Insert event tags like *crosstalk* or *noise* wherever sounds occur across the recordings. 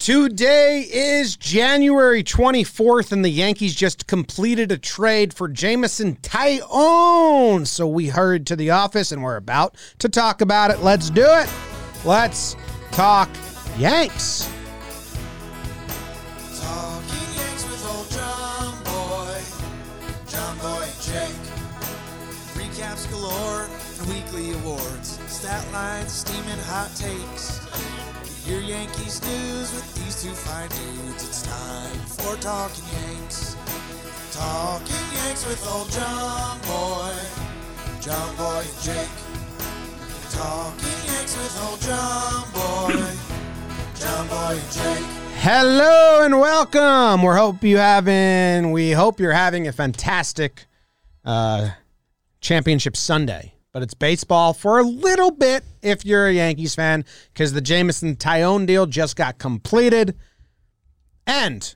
Today is January 24th, and the Yankees just completed a trade for Jameson Taillon. So we hurried to the office and we're about to talk about it. Let's do it. Let's talk Yanks. Recaps galore and weekly awards, stat lines, steaming hot takes. Your Yankees news with these two fine dudes. It's time for Talking Yanks. Talking Yanks with old John Boy, John Boy and Jake. Talking Yanks with old John Boy, John Boy and Jake. Hello and welcome. We hope you having we hope you're having a fantastic uh, championship Sunday. But it's baseball for a little bit if you're a Yankees fan because the Jameson Taillon deal just got completed. And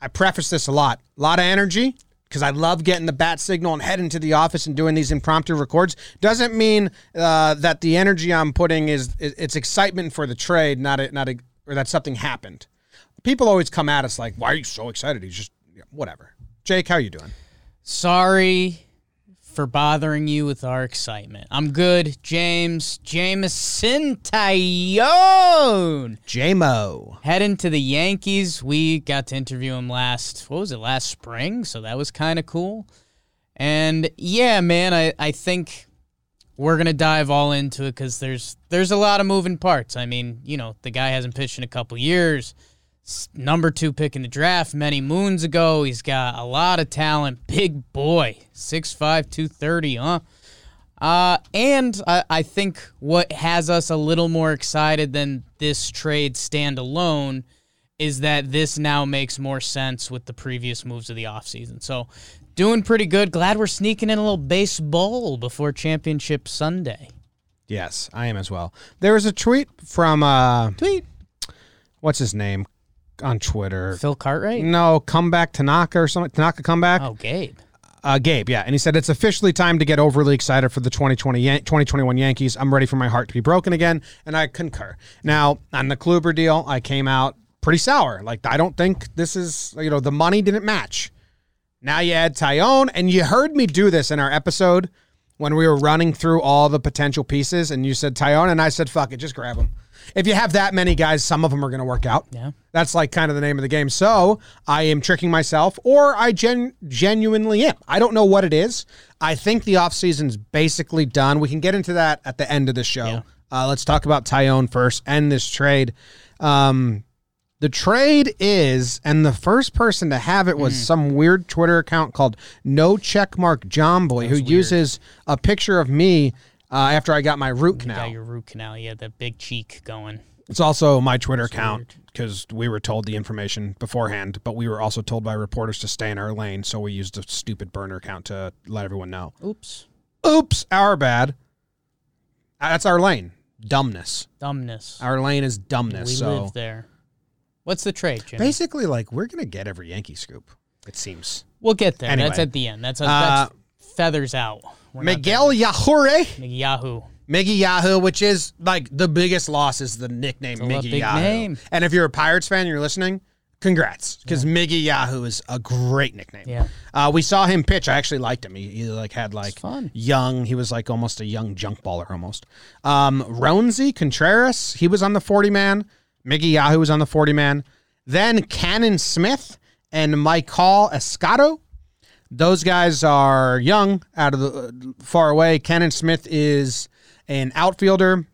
I preface this a lot, a lot of energy because I love getting the bat signal and heading to the office and doing these impromptu records. Doesn't mean uh, that the energy I'm putting is, it's excitement for the trade, not a, not a, or that something happened. People always come at us like, "Why are you so excited?" He's just yeah, whatever. Jake, how are you doing? Sorry for bothering you with our excitement. I'm good. James, Jameson Taillon. JMO. Heading to the Yankees. We got to interview him last, what was it, last spring? So that was kind of cool. And yeah, man, I, I think we're gonna dive all into it because there's there's a lot of moving parts. I mean, you know, the guy hasn't pitched in a couple years. Number two pick in the draft many moons ago. He's got a lot of talent. Big boy, 6'5", 230, huh? Uh, and I, I think what has us a little more excited than this trade standalone is that this now makes more sense with the previous moves of the offseason. So doing pretty good. Glad we're sneaking in a little baseball before championship Sunday. Yes, I am as well. There was a tweet from uh, Tweet. what's his name on Twitter. Phil Cartwright? No, comeback Tanaka or something. Tanaka comeback. Oh, Gabe. Uh, Gabe, yeah, and he said it's officially time to get overly excited for the 2020 Yan- 2021 Yankees. I'm ready for my heart to be broken again, and I concur. Now on the Kluber deal, I came out pretty sour. Like I don't think this is you know the money didn't match. Now you add Taillon, and you heard me do this in our episode when we were running through all the potential pieces, and you said Taillon, and I said fuck it, just grab them. If you have that many guys, some of them are going to work out. Yeah. That's like kind of the name of the game. So I am tricking myself, or I gen- genuinely am. I don't know what it is. I think the offseason's basically done. We can get into that at the end of the show. Yeah. Uh, let's talk about Taillon first and this trade. Um, the trade is, and the first person to have it was some weird Twitter account called No Checkmark John Boy, who weird. uses a picture of me uh, after I got my root You canal. got your root canal. You had that big cheek going. It's also my Twitter account because we were told the information beforehand, but we were also told by reporters to stay in our lane, so we used a stupid burner account to let everyone know. Oops. Oops, our bad. Uh, That's our lane. Dumbness. Dumbness. Our lane is dumbness. we so live there. What's the trade, Jimmy? basically, like we're gonna get every Yankee scoop. It seems. We'll get there. Anyway. That's at the end. That's, a, Uh, that's feathers out. We're Miguel Yajure, there. Yahoo. Miggy Yahoo, which is like the biggest loss is the nickname a Miggy big Yahoo. name. And if you're a Pirates fan and you're listening, congrats because Miggy Yahoo is a great nickname. Yeah. Uh, we saw him pitch. I actually liked him. He, he like had like fun. young. He was like almost a young junk baller almost. Um, Roansy Contreras. He was on the 40 man. Miggy Yahoo was on the 40 man. Then Canaan Smith and Maikol Escotto. Those guys are young, out of the far away. Canaan Smith is an outfielder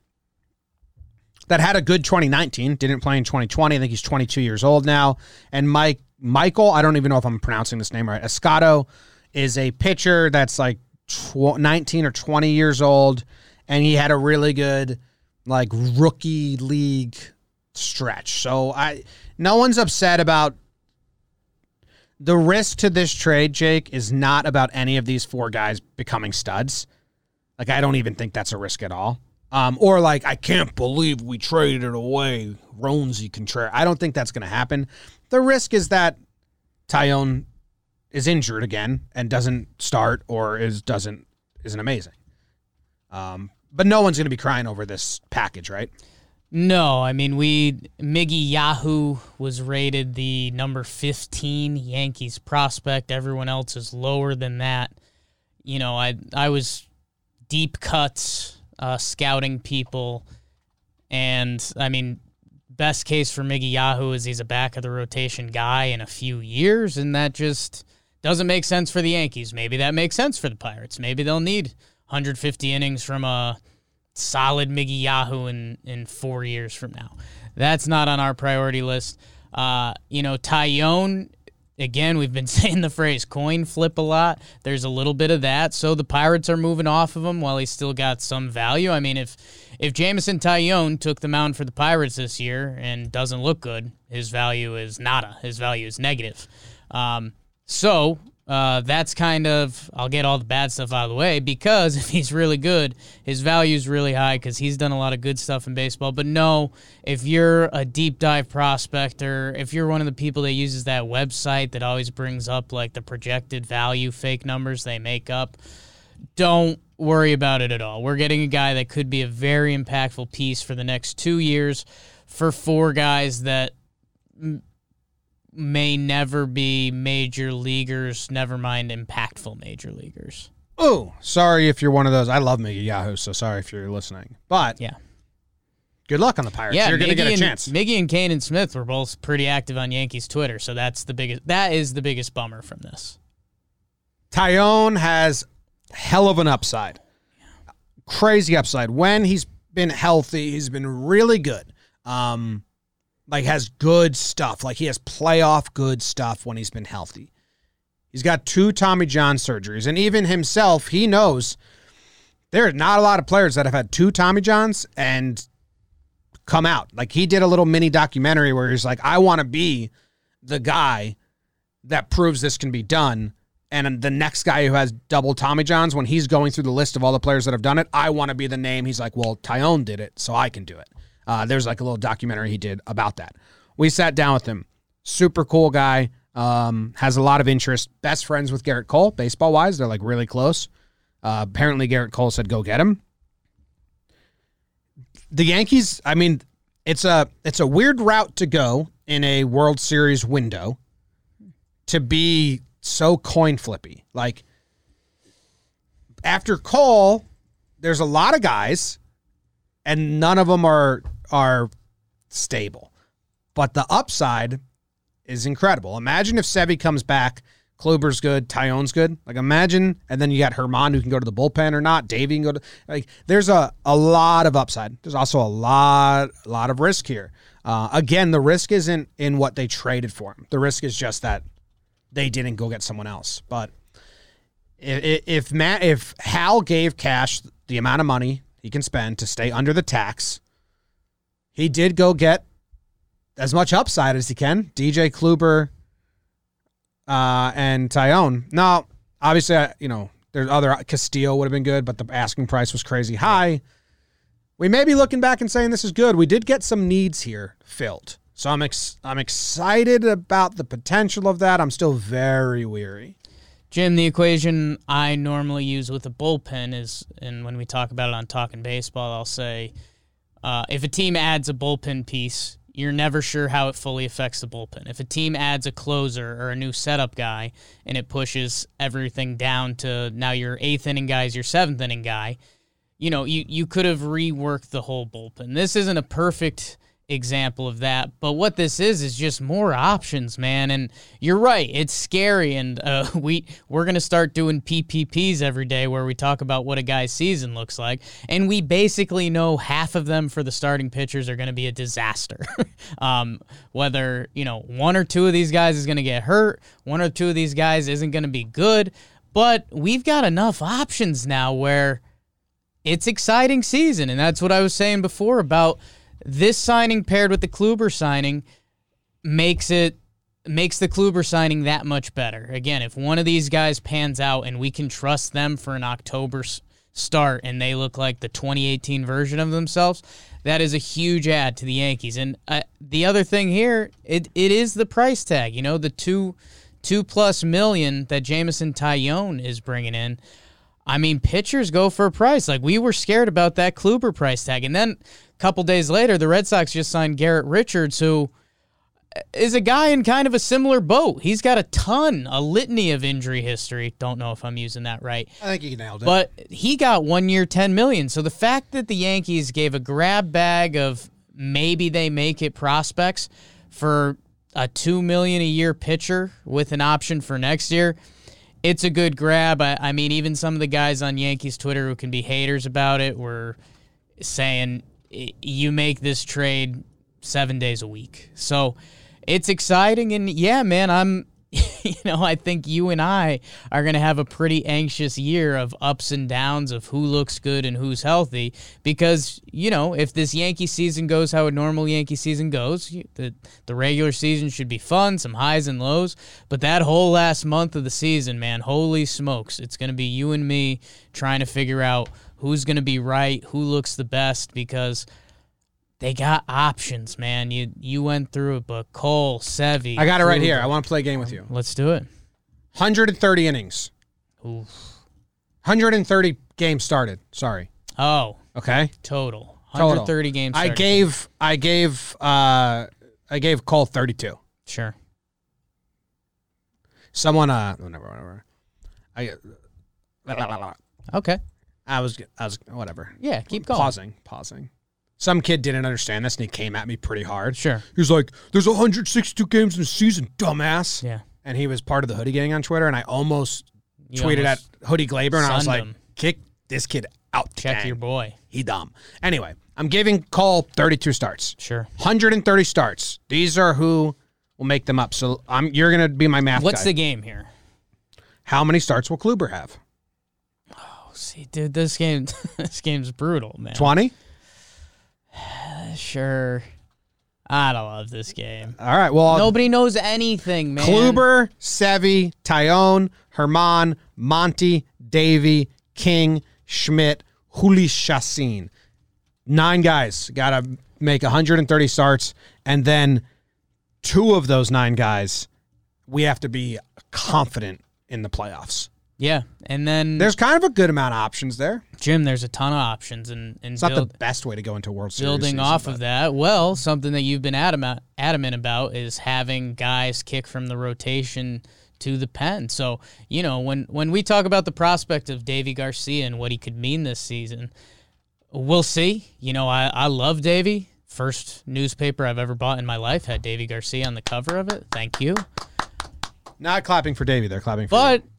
that had a good 2019, didn't play in 2020. I think he's 22 years old now. And Mike Michael, I don't even know if I'm pronouncing this name right. Escotto is a pitcher that's like tw- 19 or 20 years old, and he had a really good like rookie league stretch. So I, no one's upset about the risk to this trade. Jake is not about any of these four guys becoming studs. Like I don't even think that's a risk at all. Um, or like I can't believe we traded away, Roansy Contreras. I don't think that's going to happen. The risk is that Taillon is injured again and doesn't start or is doesn't isn't amazing. Um, but no one's going to be crying over this package, right? No, I mean we Miggy Yahoo was rated the number 15 Yankees prospect. Everyone else is lower than that. You know, I I was deep cuts uh, scouting people, and I mean, best case for Miggy Yahoo is he's a back of the rotation guy in a few years, and that just doesn't make sense for the Yankees. Maybe that makes sense for the Pirates. Maybe they'll need 150 innings from a solid Miggy Yahoo in, in four years from now. That's not on our priority list. Uh, you know, Taillon, again, we've been *laughs* saying the phrase coin flip a lot. There's a little bit of that. So the Pirates are moving off of him while he's still got some value. I mean, if if Jameson Taillon took the mound for the Pirates this year and doesn't look good, his value is nada. His value is negative. Um, so uh, that's kind of I'll get all the bad stuff out of the way because *laughs* if he's really good, his value is really high because he's done a lot of good stuff in baseball. But no, if you're a deep dive prospector, if you're one of the people that uses that website that always brings up like the projected value fake numbers they make up, don't worry about it at all. We're getting a guy that could be a very impactful piece for the next two years for four guys that may never be major leaguers, never mind impactful major leaguers. Oh, sorry if you're one of those. I love Miggy Yahoo, so sorry if you're listening. But Yeah. good luck on the Pirates. Yeah, you're going to get a and, chance. Miggy and Kane and Smith were both pretty active on Yankees Twitter, so that's the biggest that is the biggest bummer from this. Taillon has hell of an upside. Crazy upside. When he's been healthy, he's been really good. Um, like has good stuff. Like he has playoff good stuff when he's been healthy. He's got two Tommy John surgeries, and even himself, he knows there are not a lot of players that have had two Tommy Johns and come out. Like he did a little mini documentary where he's like, I want to be the guy that proves this can be done. And the next guy who has double Tommy Johns, when he's going through the list of all the players that have done it, I want to be the name. He's like, well, Taillon did it, so I can do it. Uh, there's like a little documentary he did about that. We sat down with him. Super cool guy. Um, has a lot of interest. Best friends with Gerrit Cole, baseball wise. They're like really close. Uh, apparently, Gerrit Cole said, "Go get him." The Yankees. I mean, it's a it's a weird route to go in a World Series window to be so coin flippy. Like after Cole, there's a lot of guys, and none of them are are stable. But the upside is incredible. Imagine if Sevi comes back, Kluber's good, Taillon's good. Like imagine, and then you got Germán who can go to the bullpen or not. Deivi can go to like. There's a a lot of upside. There's also a lot a lot of risk here. Uh, again, the risk isn't in what they traded for him. The risk is just that they didn't go get someone else. But if, if Matt, if Hal gave Cash the amount of money he can spend to stay under the tax, he did go get as much upside as he can. DJ Kluber uh, and Taillon. Now, obviously, I, you know, there's other Castillo would have been good, but the asking price was crazy high. We may be looking back and saying this is good. We did get some needs here filled. So I'm ex- I'm excited about the potential of that. I'm still very weary. Jim, the equation I normally use with a bullpen is, and when we talk about it on Talking Baseball, I'll say uh, if a team adds a bullpen piece, you're never sure how it fully affects the bullpen. If a team adds a closer or a new setup guy and it pushes everything down to now your eighth inning guy is your seventh inning guy, you know, you, you could have reworked the whole bullpen. This isn't a perfect example of that. But what this is is just more options, man. And you're right, it's scary. And uh, *laughs* we we're gonna start doing PPPs every day where we talk about what a guy's season looks like, and we basically know half of them for the starting pitchers are gonna be a disaster. *laughs* um, whether you know one or two of these guys is gonna get hurt, one or two of these guys isn't gonna be good. But we've got enough options now where it's exciting season, and that's what I was saying before about this signing paired with the Kluber signing makes it makes the Kluber signing that much better. Again, if one of these guys pans out and we can trust them for an October start and they look like the 2018 version of themselves, that is a huge add to the Yankees. And uh, the other thing here, it it is the price tag. You know, the two two plus million that Jameson Taillon is bringing in. I mean, pitchers go for a price. Like we were scared about that Kluber price tag, and then a couple days later, the Red Sox just signed Garrett Richards, who uh, is a guy in kind of a similar boat. He's got a ton, a litany of injury history. Don't know if I'm using that right. I think you nailed it. But he got one year, ten million. So the fact that the Yankees gave a grab bag of maybe they make it prospects for a two million a year pitcher with an option for next year, it's a good grab. I, I mean, even some of the guys on Yankees Twitter who can be haters about it were saying you make this trade seven days a week. So it's exciting and yeah, man, I'm *laughs* you know, I think you and I are going to have a pretty anxious year of ups and downs of who looks good and who's healthy because, you know, if this Yankee season goes how a normal Yankee season goes, the the regular season should be fun, some highs and lows, but that whole last month of the season, man, holy smokes, it's going to be you and me trying to figure out who's going to be right, who looks the best because they got options, man. You you went through it, but Cole, Sevy. I got it right Kluber. here. I want to play a game with you. Let's do it. 130 innings. Oof. 130 games started. Sorry. Oh, Okay. total. Total. 130 games. I gave I gave uh I gave Cole 32. Sure. Someone uh whatever whatever. I la, la, la, la. Okay. I was I was whatever. Yeah, keep going. Pausing, pausing. Some kid didn't understand this and he came at me pretty hard. Sure. He was like, "There's 162 games in a season, dumbass." Yeah. And he was part of the Hoodie Gang on Twitter, and I almost You tweeted almost at Hoodie Glaber, and I was sunned like, him. "Kick this kid out." check gang. your boy. He dumb. Anyway, I'm giving Cole 32 starts. Sure. 130 starts. These are who will make them up. So I'm you're gonna be my math What's guy. the game here? How many starts will Kluber have? Oh, see, dude, this game, *laughs* this game's brutal, man. 20. *sighs* Sure. I don't love this game. All right. Well, Nobody knows anything, man. Kluber, Sevy, Taillon, Germán, Monty, Deivi, King, Schmidt, Jhoulys Chacin. Nine guys got to make 130 starts, and then two of those nine guys, we have to be confident in the playoffs. Yeah, and then There's kind of a good amount of options there. Jim. There's a ton of options, and and It's not build, the best way to go into World Series. building season, off but- of that. Well, something that you've been adamant adamant about is having guys kick from the rotation to the pen. So you know when when we talk about the prospect of Deivi Garcia and what he could mean this season, we'll see. You know, I I love Deivi. First newspaper I've ever bought in my life had Deivi Garcia on the cover of it. Thank you. Not clapping for Deivi, they're clapping for But you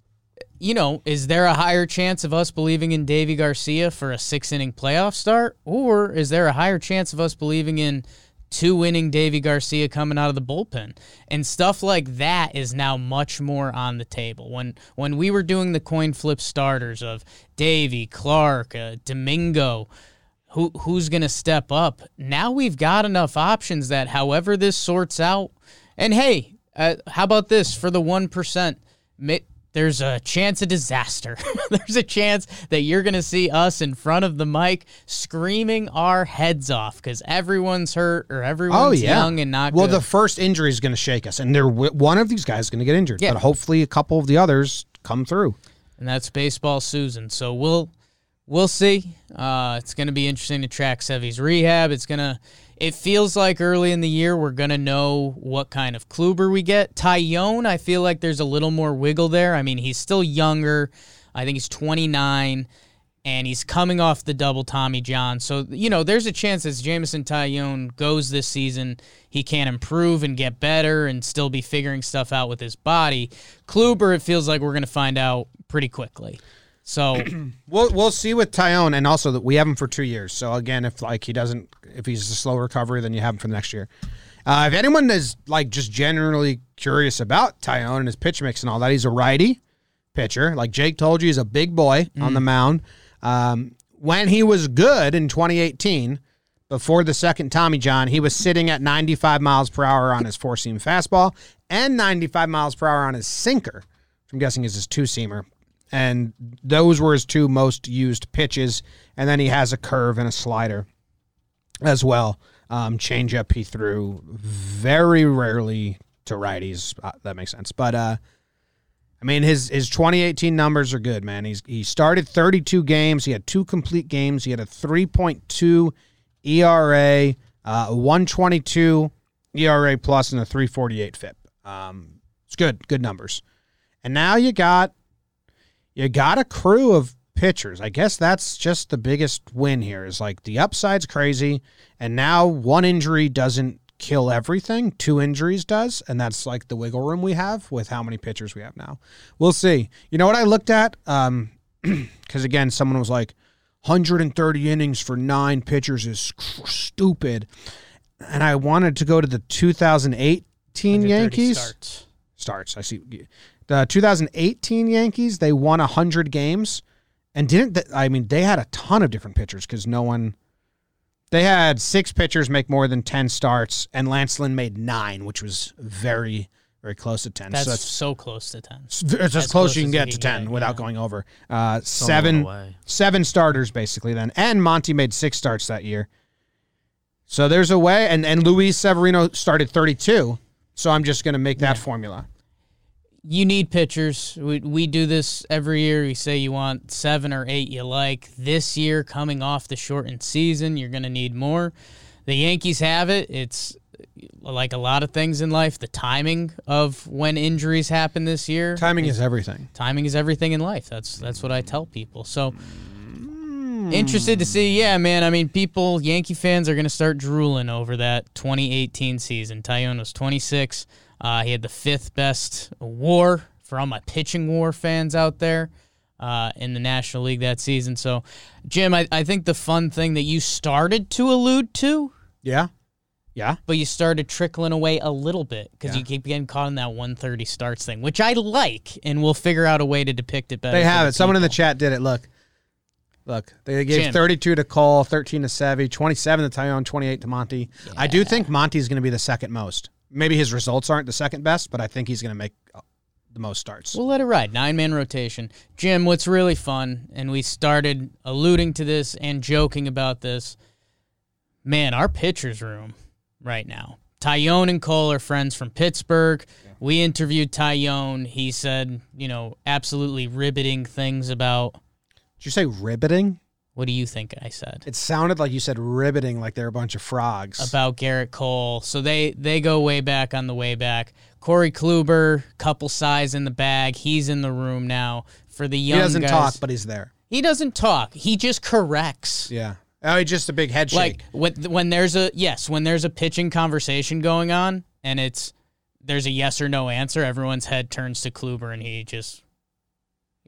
know, is there a higher chance of us believing in Deivi Garcia for a six inning playoff start? Or is there a higher chance of us believing in two inning Deivi Garcia coming out of the bullpen? And stuff like that is now much more on the table. When when we were doing the coin flip starters of Deivi, Clark, uh, Domingo, who who's going to step up? Now we've got enough options that however this sorts out, and hey, uh, how about this for the one percent? There's a chance of disaster. *laughs* There's a chance that you're going to see us in front of the mic screaming our heads off because everyone's hurt or everyone's Oh yeah, young and not well. good. The first injury is going to shake us, and there one of these guys is going to get injured. Yeah. But hopefully, a couple of the others come through. and that's baseball Susan. So we'll we'll see. Uh, it's going to be interesting to track Sevy's rehab. It's gonna. It feels like early in the year we're gonna know what kind of Kluber we get. Taillon, I feel like there's a little more wiggle there. I mean, he's still younger. I think he's 29, and he's coming off the double Tommy John. So you know, there's a chance as Jameson Taillon goes this season, he can improve and get better and still be figuring stuff out with his body. Kluber, it feels like we're gonna find out pretty quickly. So *clears throat* We'll we'll see with Taillon, and also that we have him for two years. So again, if like he doesn't, if he's a slow recovery, then you have him for the next year. Uh, if anyone is like just generally curious about Taillon and his pitch mix and all that, he's a righty pitcher. Like Jake told you, he's a big boy on the mound. Um, when he was good in 2018, before the second Tommy John, he was sitting at 95 miles per hour on his four seam fastball and 95 miles per hour on his sinker. I'm guessing is his two seamer. And those were his two most used pitches. And then he has a curve and a slider as well. Um, changeup he threw very rarely to righties. Uh, that makes sense. But uh, I mean, his his 2018 numbers are good, man. He's he started 32 games. He had two complete games. He had a 3.2 ERA, uh, 122 ERA plus, and a 348 FIP. Um, it's good, good numbers. And now you got you got a crew of pitchers. I guess that's just the biggest win here. Is like the upside's crazy, and now one injury doesn't kill everything. Two injuries does, and that's like the wiggle room we have with how many pitchers we have now. We'll see. You know what I looked at? Um, *clears throat* because again, someone was like, 130 innings for nine pitchers is stupid, and I wanted to go to the 2018 Yankees starts. starts. I see. The 2018 Yankees, they won 100 games and didn't, th- I mean, they had a ton of different pitchers because no one, they had six pitchers make more than 10 starts, and Lance Lynn made nine, which was very, very close to 10. That's so so close to 10. it's, it's as close, as you can get to 10 without yeah. going over. Uh, It's a seven, seven starters basically then. And Monty made six starts that year. So there's a way, and, and Luis Severino started 32. So I'm just going to make that formula. You need pitchers. We, we do this every year. We say you want seven or eight you like. This year, coming off the shortened season, you're going to need more. The Yankees have it. It's uh, like a lot of things in life, the timing of when injuries happen this year. Timing is everything. timing is everything in life. That's that's what I tell people. So hmm. interested to see, yeah, man. I mean, people, Yankee fans are going to start drooling over that 2018 season. Taillon was 26. Uh, he had the fifth best WAR for all my pitching WAR fans out there uh, in the National League that season. So, Jim, I, I think the fun thing that you started to allude to Yeah. Yeah. but you started trickling away a little bit because Yeah. you keep getting caught in that 130 starts thing, which I like, and we'll figure out a way to depict it better. They have the it. Someone in the chat did it. Look. Look. They gave Jim. 32 to Cole, 13 to Sevy, 27 to Taillon, 28 to Monty. I do think Monty's going to be the second most. Maybe his results aren't the second best, but I think he's going to make uh, the most starts. We'll let it ride. Nine man rotation. Jim, what's really fun, and we started alluding to this and joking about this. Man, our pitcher's room right now. Taillon and Cole are friends from Pittsburgh. We interviewed Taillon. He said, you know, absolutely riveting things about. Did you say ribbiting? What do you think I said? It sounded like you said ribbiting, like they're a bunch of frogs. about Gerrit Cole. So they they go way back on the way back. Corey Kluber, couple size in the bag. He's in the room now for the young. he doesn't guys. talk, but he's there. he doesn't talk. He just corrects. Yeah. Oh, he's just a big head shake. Like when when there's a yes, when there's a pitching conversation going on and it's there's a yes or no answer, everyone's head turns to Kluber and he just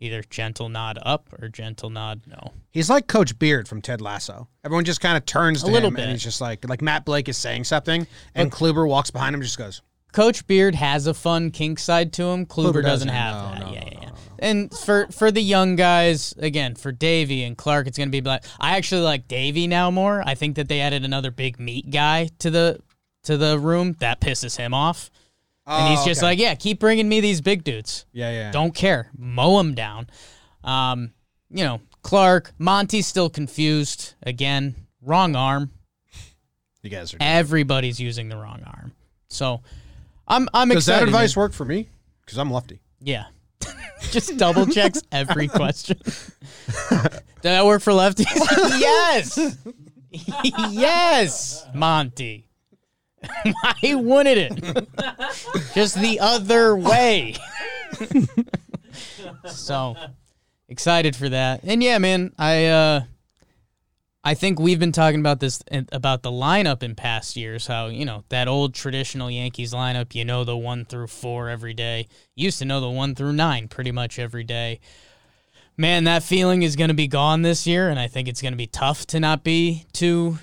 either gentle nod up or gentle nod no. He's like Coach Beard from Ted Lasso. Everyone just kind of turns to A little him, bit. and he's just like, like Matt Blake is saying something, and Kluber walks behind him, and just goes, Coach Beard has a fun kink side to him. Kluber, Kluber doesn't doesn't. have No, that. no, yeah, no, yeah. And for for the young guys, again, for Deivi and Clark, it's gonna be black. I actually like Deivi now more. I think that they added another big meat guy to the to the room. That pisses him off. And he's Oh, just okay. like, yeah, keep bringing me these big dudes. yeah, yeah. Don't care. Mow them down. Um, you know, Clark, Monty's still confused. Again, wrong arm. You guys are. Everybody's using the wrong arm. So I'm I'm Does excited. that advice work for me? Because I'm lefty. Yeah. *laughs* Just double checks every question. Did that work for lefties? *laughs* yes. *laughs* yes, Monty. *laughs* Why wouldn't it? Just the other way. *laughs* so excited for that. And yeah, man, I uh I think we've been talking about this about the lineup in past years. How you know that old traditional Yankees lineup. You know the one through four every day. Used to know the one through nine pretty much every day. Man, that feeling is going to be gone this year, and I think it's going to be tough to not be too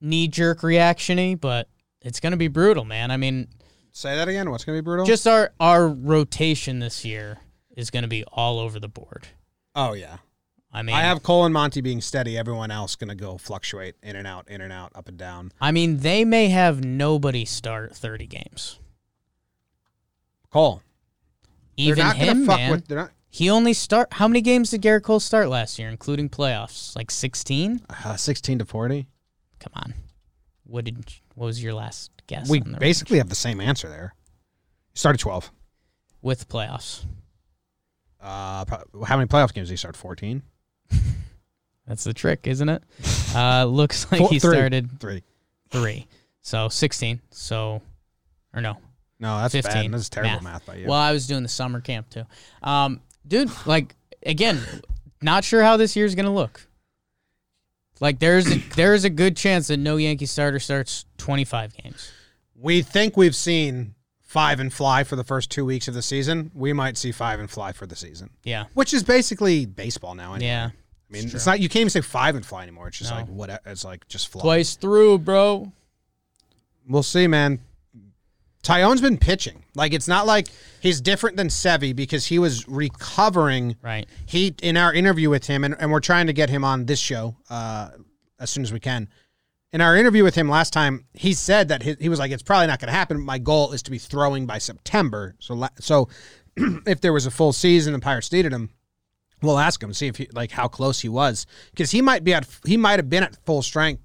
knee jerk reactiony. But it's going to be brutal, man. I mean, Say that again. What's gonna be brutal? just our our rotation this year is going to be all over the board. oh yeah. I mean, I have Cole and Monty being steady. Everyone else gonna go fluctuate in and out, in and out, up and down. I mean, they may have nobody start thirty games. Cole. Even not him, fuck man. with. Not. He only start. How many games did Gerrit Cole start last year, including playoffs? Like sixteen. Uh, Sixteen to forty. Come on. What did? What was your last guess? We basically have the same answer there. Started twelve. with playoffs. Uh, how many playoff games did he start? Fourteen. *laughs* That's the trick, isn't it? Uh, *laughs* looks like Four- he three. started Three. three, so sixteen. So, or no, No, that's 15. bad. That's terrible Math. math, by you. Well, I was doing the summer camp too. Um, dude, like again, not sure how this year's gonna look. Like there's a, *clears throat* there's a good chance that no Yankee starter starts 25 games. we think we've seen five and fly for the first two weeks of the season. We might see five and fly for the season, Yeah, which is basically baseball now. Anyway. yeah, I mean, it's not. You can't even say five and fly anymore. It's just No. like what? It's like just fly. twice through, bro. We'll see, man. Taillon's been pitching. Like it's not like he's different than Sevy because he was recovering. Right. He in our interview with him, and, and we're trying to get him on this show uh, as soon as we can. In our interview with him last time, he said that he, he was like, "It's probably not going to happen. My goal is to be throwing by September." So, la- so *clears throat* if there was a full season and Pirates needed him, we'll ask him see if he like how close he was because he might be at he might have been at full strength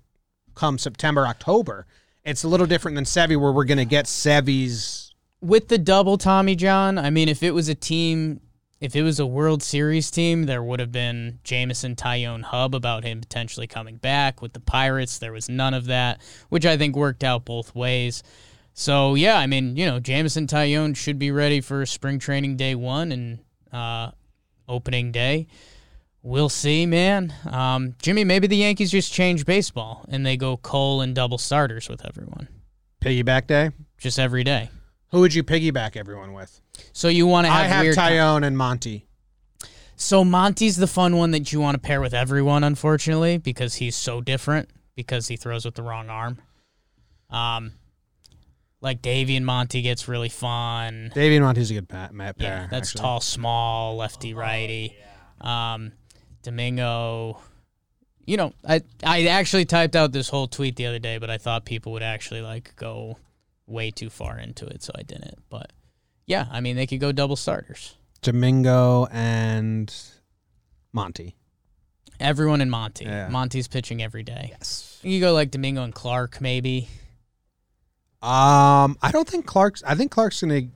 come September October. It's a little different than Sevy where we're going to get Sevy's. With the double Tommy John, I mean, if it was a team, if it was a World Series team, there would have been Jameson Taillon Hub about him potentially coming back. With the Pirates, there was none of that, which I think worked out both ways. So yeah, I mean, you know, Jameson Taillon should be ready for spring training day one and uh, opening day. We'll see, man. Um, Jimmy, maybe the Yankees just change baseball and they go Cole and double starters with everyone, Piggyback day. just every day. Who would you piggyback everyone with? So you want to have I have weird Taillon and Monty. So Monty's the fun one that you want to pair with everyone, unfortunately, because he's so different because he throws with the wrong arm. Um, like Deivi and Monty gets really fun. Deivi and Monty's a good pa- ma- pair. Yeah, that's actually. tall, small, lefty, righty. Um, Domingo. You know, I I actually typed out this whole tweet the other day, but I thought people would actually like go way too far into it, so I didn't. But yeah, I mean they could go double starters. Domingo and Monty. Everyone in Monty. Yeah. Monty's pitching every day. Yes. You go like Domingo and Clark, maybe. Um, I don't think Clark's. I think Clark's going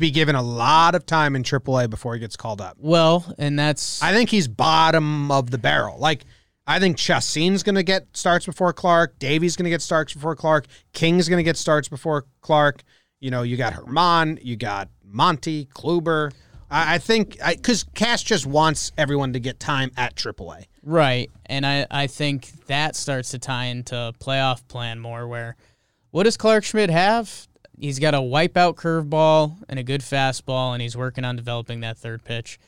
to be given a lot of time in AAA before he gets called up. Well, and that's I think he's bottom of the barrel. Like I think Chacin's going to get starts before Clark. Deivi's going to get starts before Clark. King's going to get starts before Clark. You know, you got Germán, you got Monty, Kluber. I, I think because Cash just wants everyone to get time at AAA. right, and I I think that starts to tie into playoff plan more. Where what does Clarke Schmidt have? He's got a wipeout curveball and a good fastball, and he's working on developing that third pitch.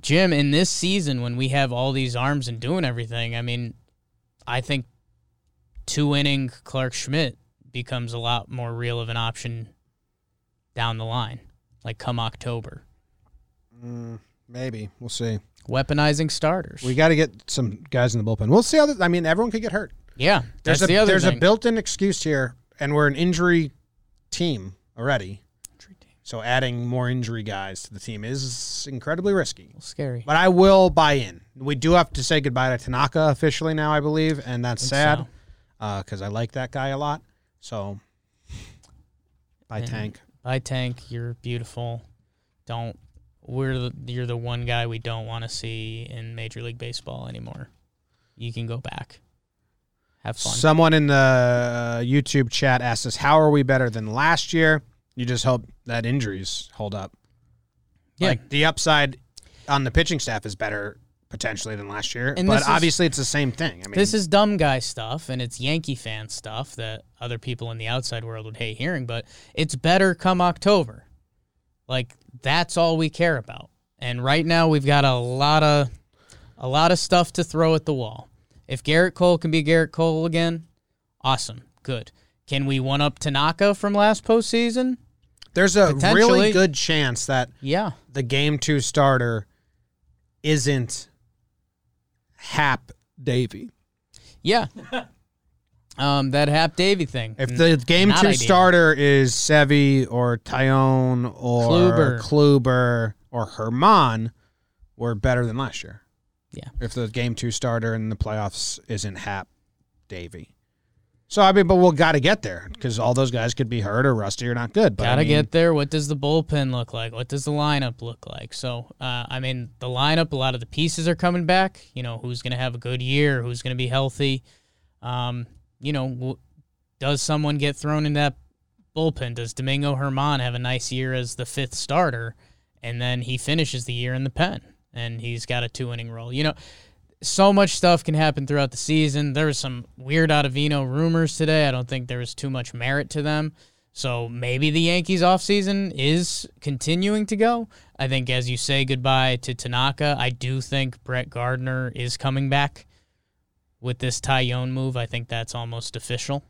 Jim, in this season, when we have all these arms and doing everything, I mean, I think two inning Clarke Schmidt becomes a lot more real of an option down the line, like come October. Mm, Maybe we'll see. Weaponizing starters. We got to get some guys in the bullpen. We'll see how. This, I mean, everyone could get hurt. yeah, There's a the there's thing. a built-in excuse here, and we're an injury team already. So adding more injury guys to the team is incredibly risky. Scary. But I will buy in. We do have to say goodbye to Tanaka officially now, I believe, and that's sad so. Uh, because I like that guy a lot. So, bye And- Tank. Bye, Tank. You're beautiful. Don't. We're the, you're the one guy we don't want to see in Major League Baseball anymore. You can go back. Have fun. Someone in the uh, YouTube chat asked us, "How are we better than last year?" You just hope that injuries hold up. Yeah. Like the upside on the pitching staff is better potentially than last year, And but is- obviously it's the same thing. I mean, this is dumb guy stuff and it's Yankee fan stuff that other people in the outside world would hate hearing, but it's better come October. Like that's all we care about. And right now we've got a lot of a lot of stuff to throw at the wall. If Gerrit Cole can be Gerrit Cole again, awesome. Good. Can we one up Tanaka from last postseason? there's a really good chance that Yeah. the game two starter isn't Happ Deivi. Yeah. *laughs* um, that Happ Deivi thing. If the game Not two ideal. starter is Sevi or Taillon or Kluber. Kluber or Germán, we're better than last year. Yeah. If the game two starter in the playoffs isn't Happ Deivi. So I mean, but we'll got to get there because all those guys could be hurt or rusty or not good. But Gotta mean, get there. What does the bullpen look like? What does the lineup look like? So, uh, I mean, the lineup, a lot of the pieces are coming back. You know, who's going to have a good year? Who's going to be healthy? Um, you know, w- does someone get thrown in that bullpen? Does Domingo Germán have a nice year as the fifth starter, and then he finishes the year in the pen and he's got a two inning role? You know, so much stuff can happen throughout the season. There was some weird Ottavino rumors today. I don't think there was too much merit to them. So maybe the Yankees offseason is continuing to go. I think as you say goodbye to Tanaka, I do think Brett Gardner is coming back with this Taillon move. I think that's almost official.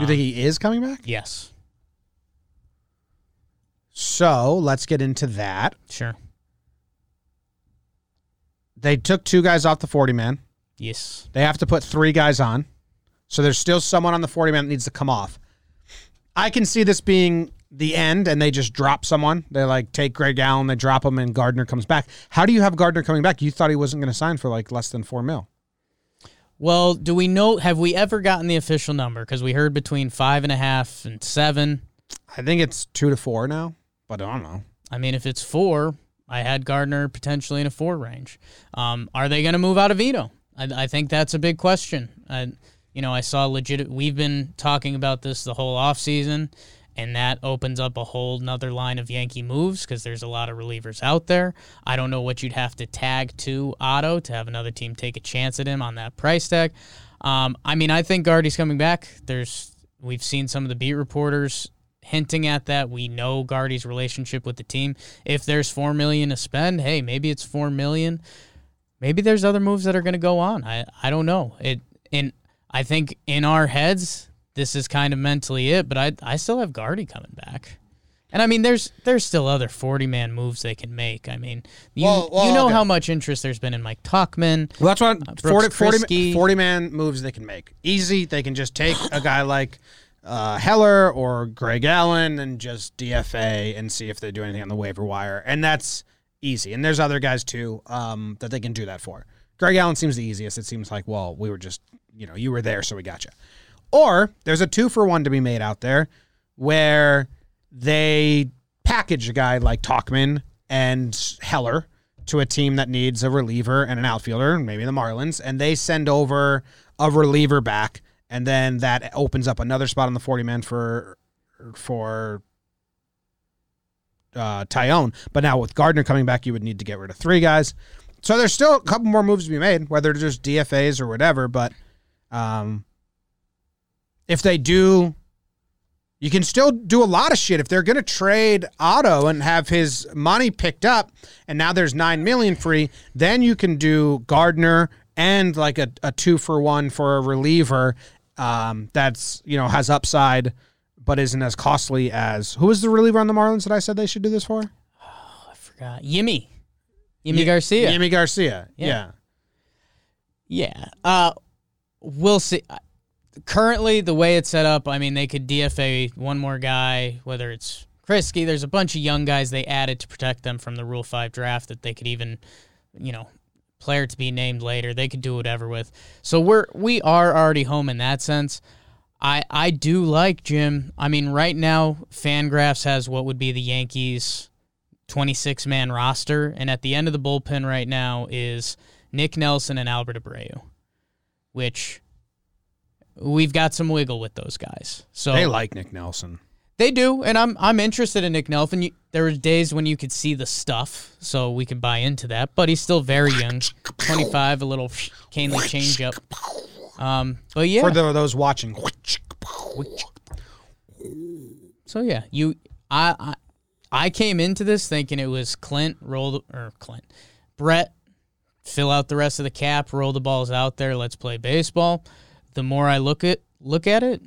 You think he is coming back? Um, yes. So let's get into that. Sure. They took two guys off the 40 man. Yes. They have to put three guys on. So there's still someone on the 40 man that needs to come off. I can see this being the end and they just drop someone. They like take Greg Allen, they drop him, and Gardner comes back. How do you have Gardner coming back? You thought he wasn't going to sign for like less than four mil. Well, do we know? Have we ever gotten the official number? Because we heard between five and a half and seven. I think it's two to four now, but I don't know. I mean, if it's four, I had Gardner potentially in a four range. Um, are they going to move out of Vito? I, I think that's a big question. I, you know, I saw legit. We've been talking about this the whole offseason, and that opens up a whole nother line of Yankee moves because there's a lot of relievers out there. I don't know what you'd have to tag to Otto to have another team take a chance at him on that price tag. Um, I mean, I think Guardy's coming back. There's we've seen some of the beat reporters hinting at that. We know Guardy's relationship with the team. If there's four million to spend, hey, maybe it's four million. Maybe there's other moves that are going to go on. I I don't know. It and I think in our heads this is kind of mentally it, but I I still have Guardy coming back. And I mean, there's there's still other forty man moves they can make. I mean, you Well, well, you know okay. how much interest there's been in Mike Tauchman. Well, that's what uh, Brooks 40, 40, 40 man moves they can make. Easy. They can just take a guy like uh, Heller or Greg Allen and just DFA and see if they do anything on the waiver wire. And that's easy. And there's other guys too um, that they can do that for. Greg Allen seems the easiest. It seems like, well, we were just, you know, you were there, so we got you. Or there's a two for one to be made out there where they package a guy like Tauchman and Heller to a team that needs a reliever and an outfielder, maybe the Marlins, and they send over a reliever back, and then that opens up another spot on the 40 man for for uh, Taillon. But now with Gardner coming back, you would need to get rid of three guys. So there's still a couple more moves to be made, whether it's just DFAs or whatever. But um, if they do, you can still do a lot of shit. If they're going to trade Otto and have his money picked up, and now there's nine million free, then you can do Gardner and like a, a two for one for a reliever um, that's you know has upside but isn't as costly as who was the reliever on the Marlins that I said they should do this for? Oh, I forgot Yimmy, Yimmy Garcia. Yimi Garcia. Yeah. yeah. Yeah. Uh, we'll see. Currently, the way it's set up, I mean, they could DFA one more guy, whether it's Kriske. There's a bunch of young guys they added to protect them from the Rule 5 draft that they could even, you know, player to be named later. They could do whatever with. So we're we are already home in that sense. I I do like Jim. I mean, right now, Fangraphs has what would be the Yankees 26 man roster, and at the end of the bullpen right now is Nick Nelson and Albert Abreu, which we've got some wiggle with those guys. So They like Nick Nelson. They do, and I'm I'm interested in Nick Nelson. You, there were days when you could see the stuff, so we can buy into that. But he's still very young, 25, a little canely changeup. Um, but yeah, For the, those watching. So yeah, you I, I I came into this thinking it was Clint roll the, or Clint Brett fill out the rest of the cap, roll the balls out there, let's play baseball. The more I look at look at it,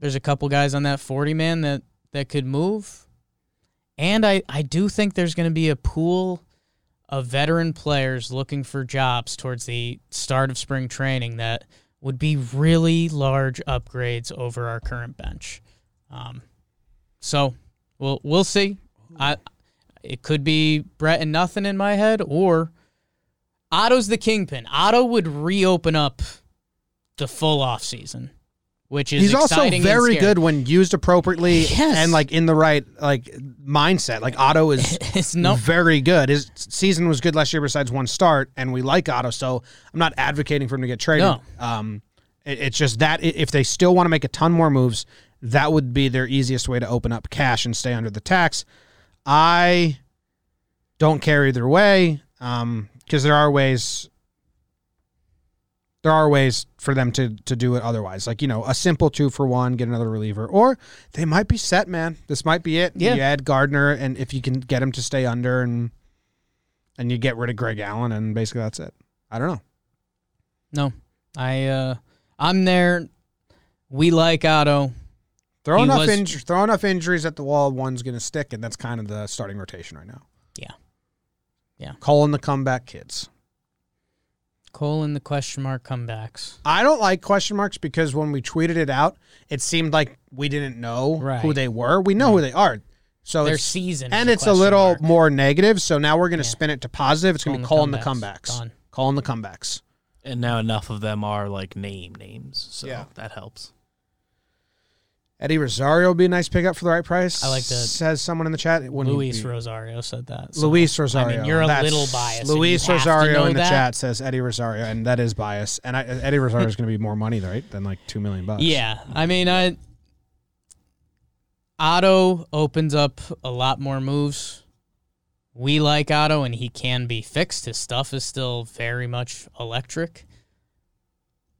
there's a couple guys on that 40 man that that could move. And I I do think there's going to be a pool of veteran players looking for jobs towards the start of spring training that would be really large upgrades over our current bench. Um, so we'll we'll see. I it could be Brett and nothing in my head, or Otto's the kingpin. Otto would reopen up the full off season, which is He's also very good when used appropriately Yes. and like in the right like mindset. Like Otto is *laughs* It's no very good. His season was good last year besides one start, and we like Otto, so I'm not advocating for him to get traded. No. Um, it- it's just that if they still want to make a ton more moves, that would be their easiest way to open up cash and stay under the tax. I don't care either way because there are ways. There are ways for them to to do it otherwise, like you know, a simple two for one, get another reliever, or they might be set, man. This might be it. Yeah. You add Gardner, and if you can get him to stay under, and and you get rid of Greg Allen, and basically that's it. I don't know. no. I uh I'm there. We like Otto. Throw He enough was- inj- throw enough injuries at the wall, one's going to stick, and that's kind of the starting rotation right now. Yeah. Yeah. Calling the comeback kids. Cole and the question mark comebacks. I don't like question marks because when we tweeted it out, it seemed like we didn't know who they were. We know who they are. So Their it's, season. and it's a question little mark. more negative. So now we're going to Yeah. spin it to positive. It's going to be calling the comebacks. comebacks. Calling the comebacks. And now enough of them are like name names, so Yeah. that helps. Eddie Rosario would be a nice pickup for the right price. I like that. Says someone in the chat. When he- Luis Rosario said that. so- Luis Rosario. I mean, you're a That's- little biased. Luis Rosario in the that. chat says Eddie Rosario, and that is bias. And I, Eddie Rosario is going to be more money, right, than like two million bucks. Yeah, I mean, I Otto opens up a lot more moves. We like Otto, and he can be fixed. His stuff is still very much electric.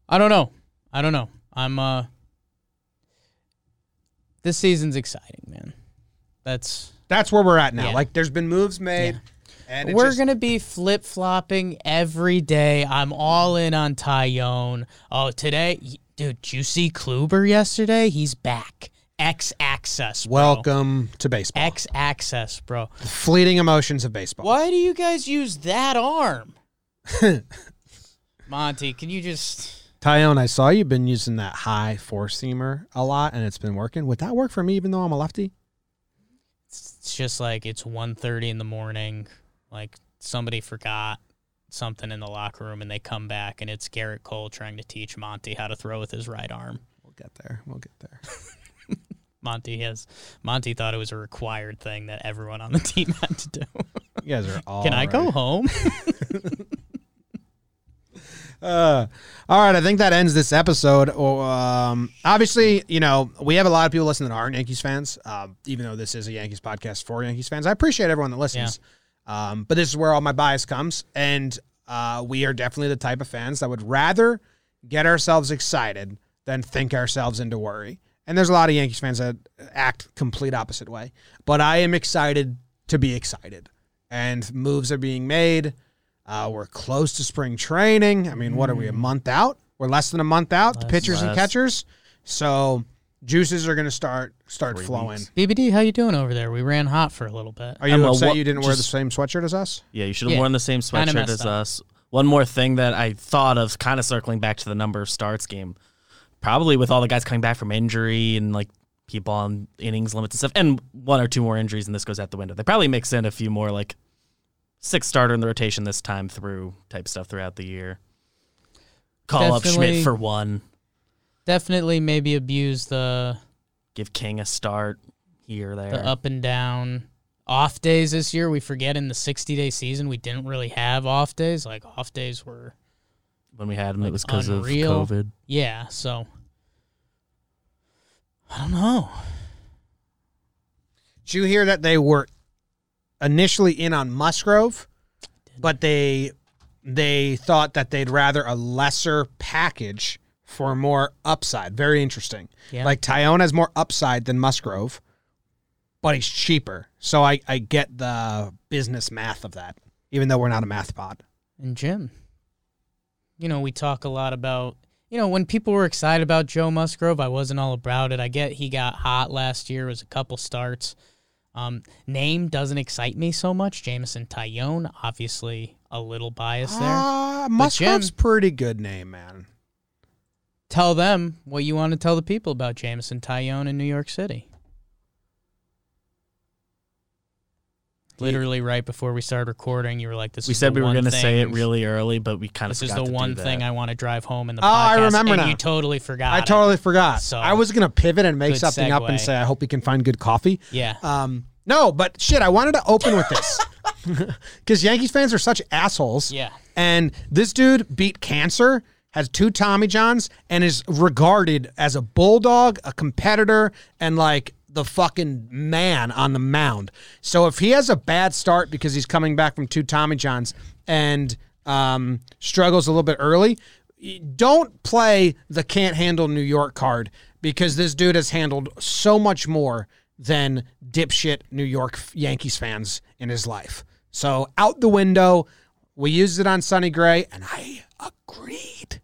I don't know. I don't know. I'm uh. This season's exciting, man. That's that's where we're at now. Yeah. Like, there's been moves made, and we're just- gonna be flip flopping every day. I'm all in on Taillon. Oh, today, dude, did you see Kluber yesterday? He's back. X access. Welcome to baseball. X access, bro. Fleeting emotions of baseball. Why do you guys use that arm? *laughs* Monty, can you just Taillon, I saw you've been using that high four seamer a lot, and it's been working. Would that work for me, even though I'm a lefty? it's just like it's 1.30 in the morning, like somebody forgot something in the locker room and they come back and it's Gerrit Cole trying to teach Monty how to throw with his right arm. We'll get there. We'll get there. *laughs* Monty has Monty thought it was a required thing that everyone on the *laughs* team had to do. You guys are all. Can I go home? *laughs* Uh, all right, I think that ends this episode. Oh, Um, obviously, you know we have a lot of people listening that aren't Yankees fans. Um, even though this is a Yankees podcast for Yankees fans, I appreciate everyone that listens. Um, but this is where all my bias comes, and uh, we are definitely the type of fans that would rather get ourselves excited than think ourselves into worry. And there's a lot of Yankees fans that act complete opposite way. But I am excited to be excited, and moves are being made. Uh, we're close to spring training. I mean, what are we, a month out? We're less than a month out, the Less. pitchers and catchers. So juices are going to start start Three flowing. weeks. BBD, how you doing over there? We ran hot for a little bit. Are you I'm a upset wa- you didn't wear the same sweatshirt as us? Yeah, you should have Yeah, worn the same sweatshirt as up. us. One more thing that I thought of, kind of circling back to the number of starts game, probably with all the guys coming back from injury and like people on innings limits and stuff, and one or two more injuries, and this goes out the window. They probably mix in a few more like six starter in the rotation this time through type stuff throughout the year. Call up Schmidt for one. Definitely maybe abuse the Give King a start here there. the up and down off days this year. We forget in the 60 day season we didn't really have off days. Like off days were when we had him, like, it was because of unreal. COVID. yeah, so I don't know. Did you hear that they were initially in on Musgrove, but they they thought that they'd rather a lesser package for more upside. Very interesting. Yeah. Like Taillon has more upside than Musgrove, but he's cheaper. So I, I get the business math of that, even though we're not a math pod. And Jim, you know, we talk a lot about, you know, when people were excited about Joe Musgrove, I wasn't all about it. I get he got hot last year, it was a couple starts. Um, name doesn't excite me so much. Jameson Taillon, obviously a little biased there. Uh, Musgrove's pretty good name, man. tell them what you want to tell the people about Jameson Taillon in New York City. Literally right before we started recording, you were like, "This." We is said the we were one going to say it thing- really early, but we kind of This is the one thing I want to drive home in the Oh, I remember and now. You totally forgot. I it. totally forgot. So- I was gonna pivot and make Good something up and say I hope we can find good coffee. Yeah. Um, no, but shit, I wanted to open with this *laughs* because Yankees fans are such assholes. Yeah. And this dude beat cancer, has two Tommy Johns, and is regarded as a bulldog, a competitor, and like the fucking man on the mound. So if he has a bad start because he's coming back from two Tommy Johns and um, struggles a little bit early, don't play the can't handle New York card because this dude has handled so much more than dipshit New York Yankees fans in his life. So out the window. We used it on Sonny Gray, and I agreed.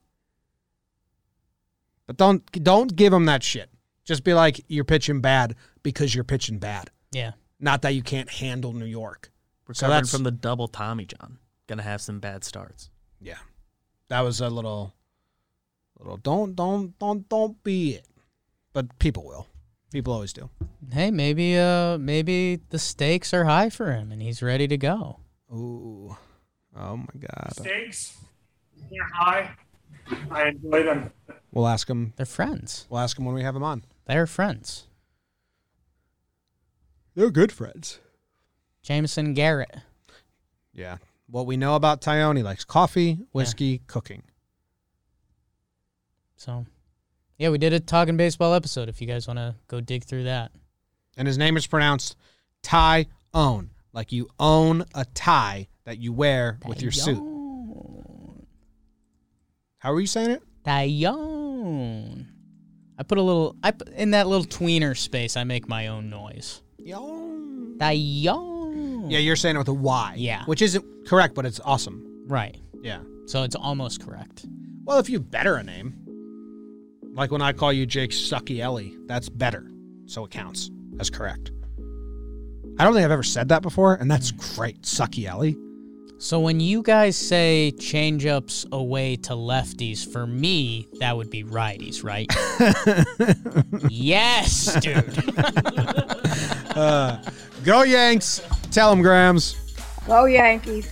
But don't don't give him that shit. Just be like you're pitching bad because you're pitching bad. yeah. Not that you can't handle New York. Recovering that's from the double Tommy John. Going to have some bad starts. yeah. That was a little little don't don't don't don't be it. But people will. People always do. Hey, maybe uh maybe the stakes are high for him and he's ready to go. Ooh. Oh my god. Steaks, they're high. I enjoy them. We'll ask him. They're friends. We'll ask him when we have him on. They're friends. They're good friends. Jameson Gerrit. Yeah. What we know about Taillon, he likes coffee, whiskey, cooking. So, yeah, we did a talking baseball episode. If you guys want to go dig through that, And his name is pronounced Ty Own, like you own a tie that you wear with your suit. How are you saying it? Tyone. I put a little. I put, in that little tweener space. I make my own noise. Tyone. Yeah, you're saying it with a Y. Yeah. Which isn't correct, but it's awesome. Right. Yeah. So it's almost correct. Well, if you better a name, like when I call you Jake Sucky Ellie, that's better. So it counts as correct. I don't think I've ever said that before, and that's mm. great. Sucky Ellie. So when you guys say changeups away to lefties, for me that would be righties, right? *laughs* yes, dude. Uh, go Yanks. Tell him, Grams. Go Yankees.